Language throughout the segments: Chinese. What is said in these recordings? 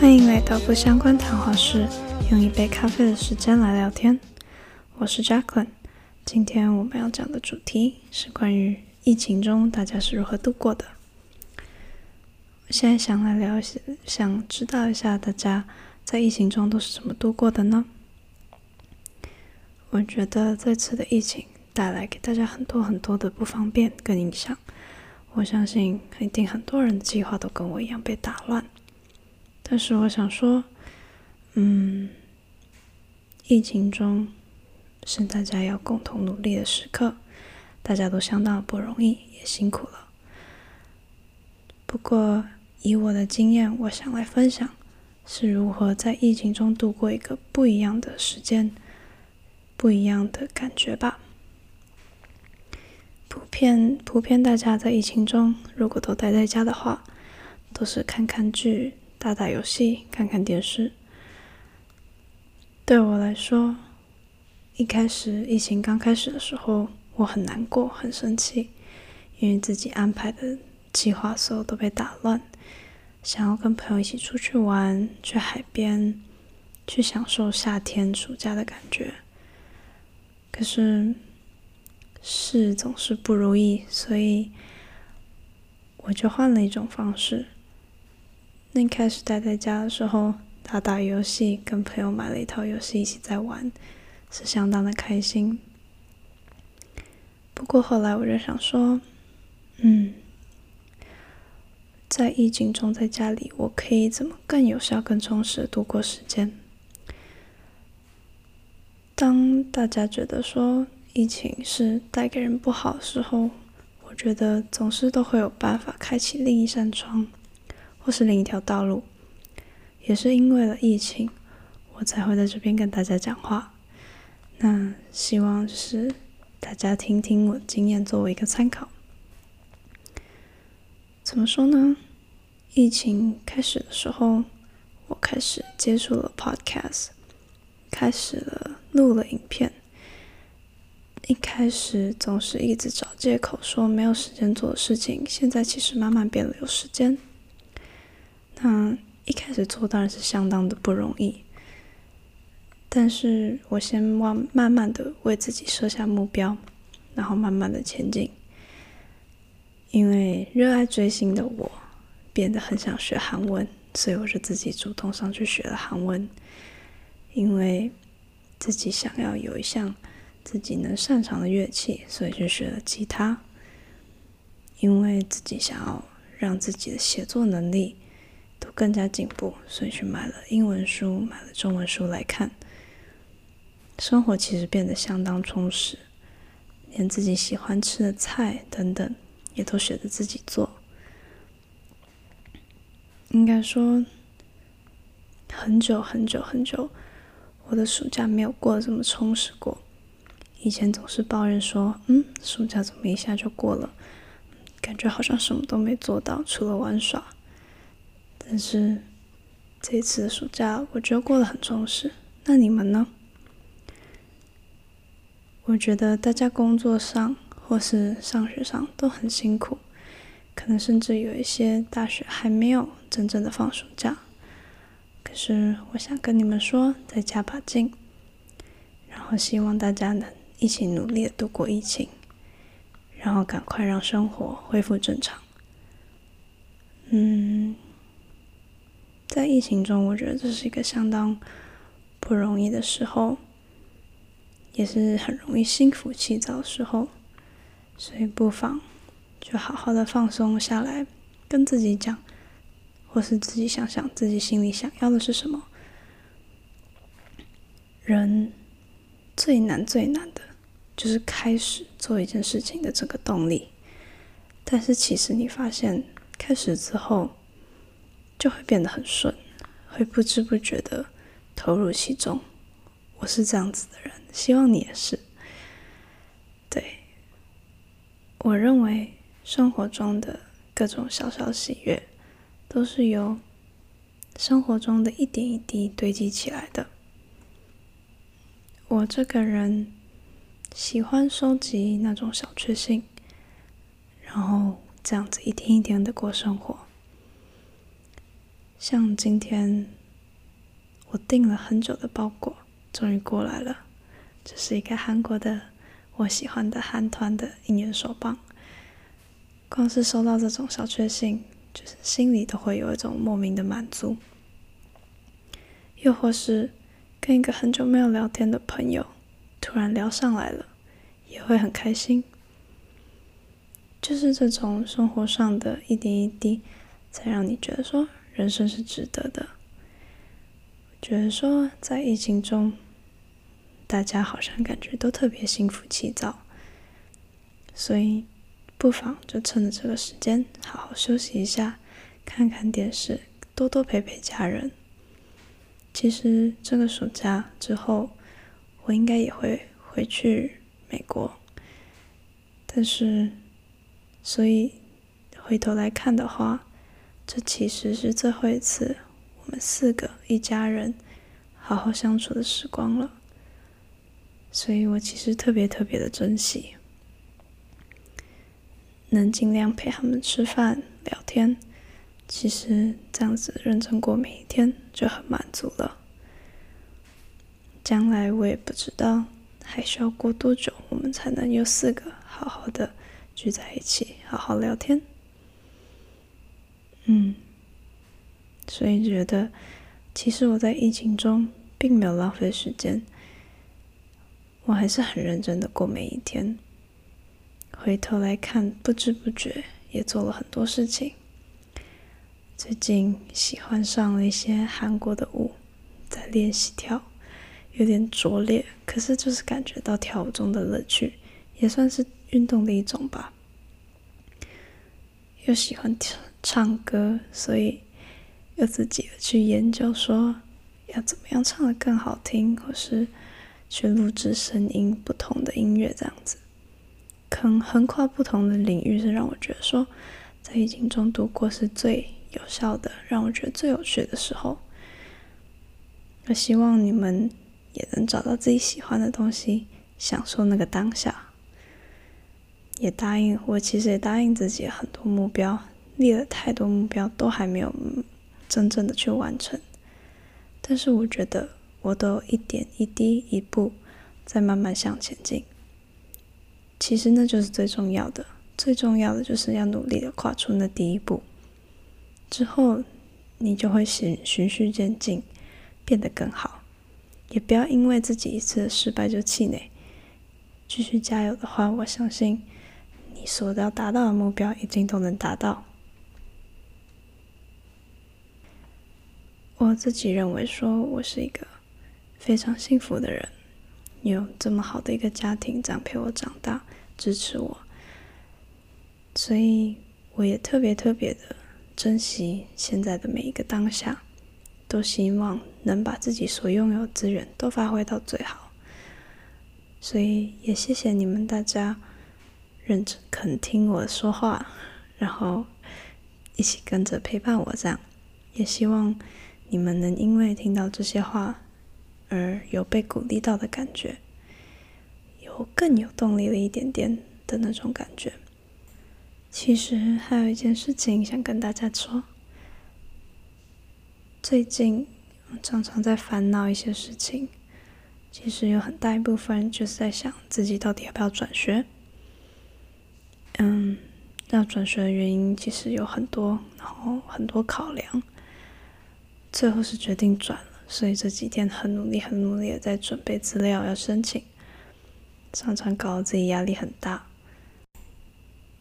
欢迎来到不相关谈话室，用一杯咖啡的时间来聊天。我是 Jacqueline，今天我们要讲的主题是关于疫情中大家是如何度过的。我现在想来聊一些，想知道一下大家在疫情中都是怎么度过的呢？我觉得这次的疫情带来给大家很多很多的不方便跟影响，我相信一定很多人的计划都跟我一样被打乱。但是我想说，嗯，疫情中是大家要共同努力的时刻，大家都相当不容易，也辛苦了。不过以我的经验，我想来分享是如何在疫情中度过一个不一样的时间。不一样的感觉吧。普遍普遍，大家在疫情中，如果都待在家的话，都是看看剧、打打游戏、看看电视。对我来说，一开始疫情刚开始的时候，我很难过、很生气，因为自己安排的计划所有都被打乱。想要跟朋友一起出去玩，去海边，去享受夏天、暑假的感觉。可是事总是不如意，所以我就换了一种方式。那开始待在家的时候，打打游戏，跟朋友买了一套游戏一起在玩，是相当的开心。不过后来我就想说，嗯，在疫情中在家里，我可以怎么更有效、更充实度过时间？当大家觉得说疫情是带给人不好的时候，我觉得总是都会有办法开启另一扇窗，或是另一条道路。也是因为了疫情，我才会在这边跟大家讲话。那希望是大家听听我的经验，作为一个参考。怎么说呢？疫情开始的时候，我开始接触了 Podcast，开始了。录了影片，一开始总是一直找借口说没有时间做的事情，现在其实慢慢变得有时间。那一开始做当然是相当的不容易，但是我先慢慢慢的为自己设下目标，然后慢慢的前进。因为热爱追星的我变得很想学韩文，所以我就自己主动上去学了韩文，因为。自己想要有一项自己能擅长的乐器，所以就学了吉他。因为自己想要让自己的写作能力都更加进步，所以去买了英文书，买了中文书来看。生活其实变得相当充实，连自己喜欢吃的菜等等也都学着自己做。应该说，很久很久很久。我的暑假没有过得这么充实过。以前总是抱怨说：“嗯，暑假怎么一下就过了？感觉好像什么都没做到，除了玩耍。”但是这次暑假，我觉得过得很充实。那你们呢？我觉得大家工作上或是上学上都很辛苦，可能甚至有一些大学还没有真正的放暑假。可是，我想跟你们说，再加把劲，然后希望大家能一起努力的度过疫情，然后赶快让生活恢复正常。嗯，在疫情中，我觉得这是一个相当不容易的时候，也是很容易心浮气躁的时候，所以不妨就好好的放松下来，跟自己讲。或是自己想想自己心里想要的是什么。人最难最难的，就是开始做一件事情的这个动力。但是其实你发现，开始之后就会变得很顺，会不知不觉的投入其中。我是这样子的人，希望你也是。对，我认为生活中的各种小小喜悦。都是由生活中的一点一滴堆积起来的。我这个人喜欢收集那种小确幸，然后这样子一天一天的过生活。像今天，我订了很久的包裹，终于过来了。这是一个韩国的我喜欢的韩团的应援手棒。光是收到这种小确幸，就是心里都会有一种莫名的满足。又或是跟一个很久没有聊天的朋友突然聊上来了，也会很开心。就是这种生活上的一点一滴，才让你觉得说人生是值得的。觉得说在疫情中，大家好像感觉都特别心浮气躁，所以不妨就趁着这个时间好好休息一下，看看电视，多多陪陪家人。其实这个暑假之后，我应该也会回去美国，但是。所以回头来看的话，这其实是最后一次我们四个一家人好好相处的时光了。所以我其实特别特别的珍惜，能尽量陪他们吃饭聊天。其实这样子认真过每一天就很满足了。将来我也不知道还需要过多久，我们才能有四个好好的。聚在一起好好聊天，嗯，所以觉得其实我在疫情中并没有浪费时间，我还是很认真的过每一天。回头来看，不知不觉也做了很多事情。最近喜欢上了一些韩国的舞，在练习跳，有点拙劣，可是就是感觉到跳舞中的乐趣，也算是。运动的一种吧，又喜欢唱唱歌，所以又自己去研究说要怎么样唱得更好听，或是去录制声音不同的音乐这样子。横横跨不同的领域，是让我觉得说在疫情中度过是最有效的，让我觉得最有趣的时候。我希望你们也能找到自己喜欢的东西，享受那个当下。也答应我，其实也答应自己很多目标，立了太多目标，都还没有真正的去完成。但是我觉得我都一点一滴一步在慢慢向前进。其实那就是最重要的，最重要的就是要努力的跨出那第一步，之后你就会循循序渐进，变得更好。也不要因为自己一次失败就气馁，继续加油的话，我相信。你所要达到的目标一定都能达到。我自己认为，说我是一个非常幸福的人，有这么好的一个家庭，这样陪我长大，支持我，所以我也特别特别的珍惜现在的每一个当下，都希望能把自己所拥有资源都发挥到最好。所以也谢谢你们大家。认真肯听我说话，然后一起跟着陪伴我，这样也希望你们能因为听到这些话而有被鼓励到的感觉，有更有动力了一点点的那种感觉。其实还有一件事情想跟大家说，最近常常在烦恼一些事情，其实有很大一部分就是在想自己到底要不要转学。嗯，要转学的原因其实有很多，然后很多考量，最后是决定转了。所以这几天很努力、很努力的在准备资料要申请，常常搞得自己压力很大。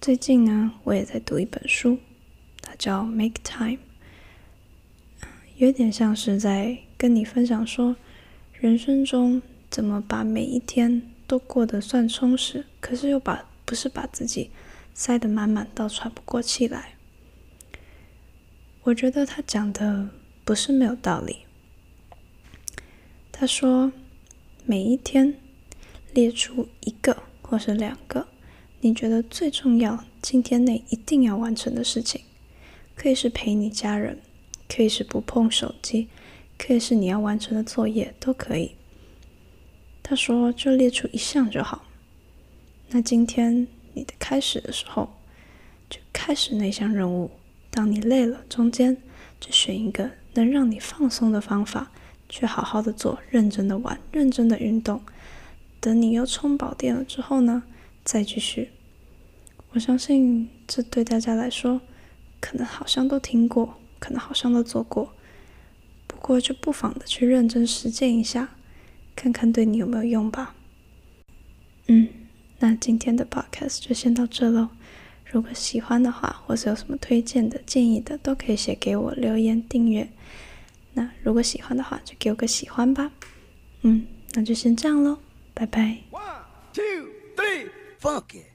最近呢，我也在读一本书，它叫《Make Time》，有点像是在跟你分享说，人生中怎么把每一天都过得算充实，可是又把不是把自己塞得满满到喘不过气来。我觉得他讲的不是没有道理。他说，每一天列出一个或是两个你觉得最重要、今天内一定要完成的事情，可以是陪你家人，可以是不碰手机，可以是你要完成的作业，都可以。他说，就列出一项就好。那今天你的开始的时候，就开始那项任务。当你累了，中间就选一个能让你放松的方法，去好好的做，认真的玩，认真的运动。等你又充饱电了之后呢，再继续。我相信这对大家来说，可能好像都听过，可能好像都做过。不过就不妨的去认真实践一下，看看对你有没有用吧。嗯，那今天的 podcast 就先到这喽。如果喜欢的话，或是有什么推荐的、建议的，都可以写给我留言订阅。那如果喜欢的话，就给我个喜欢吧。嗯，那就先这样喽，拜拜。One, two, three, funky.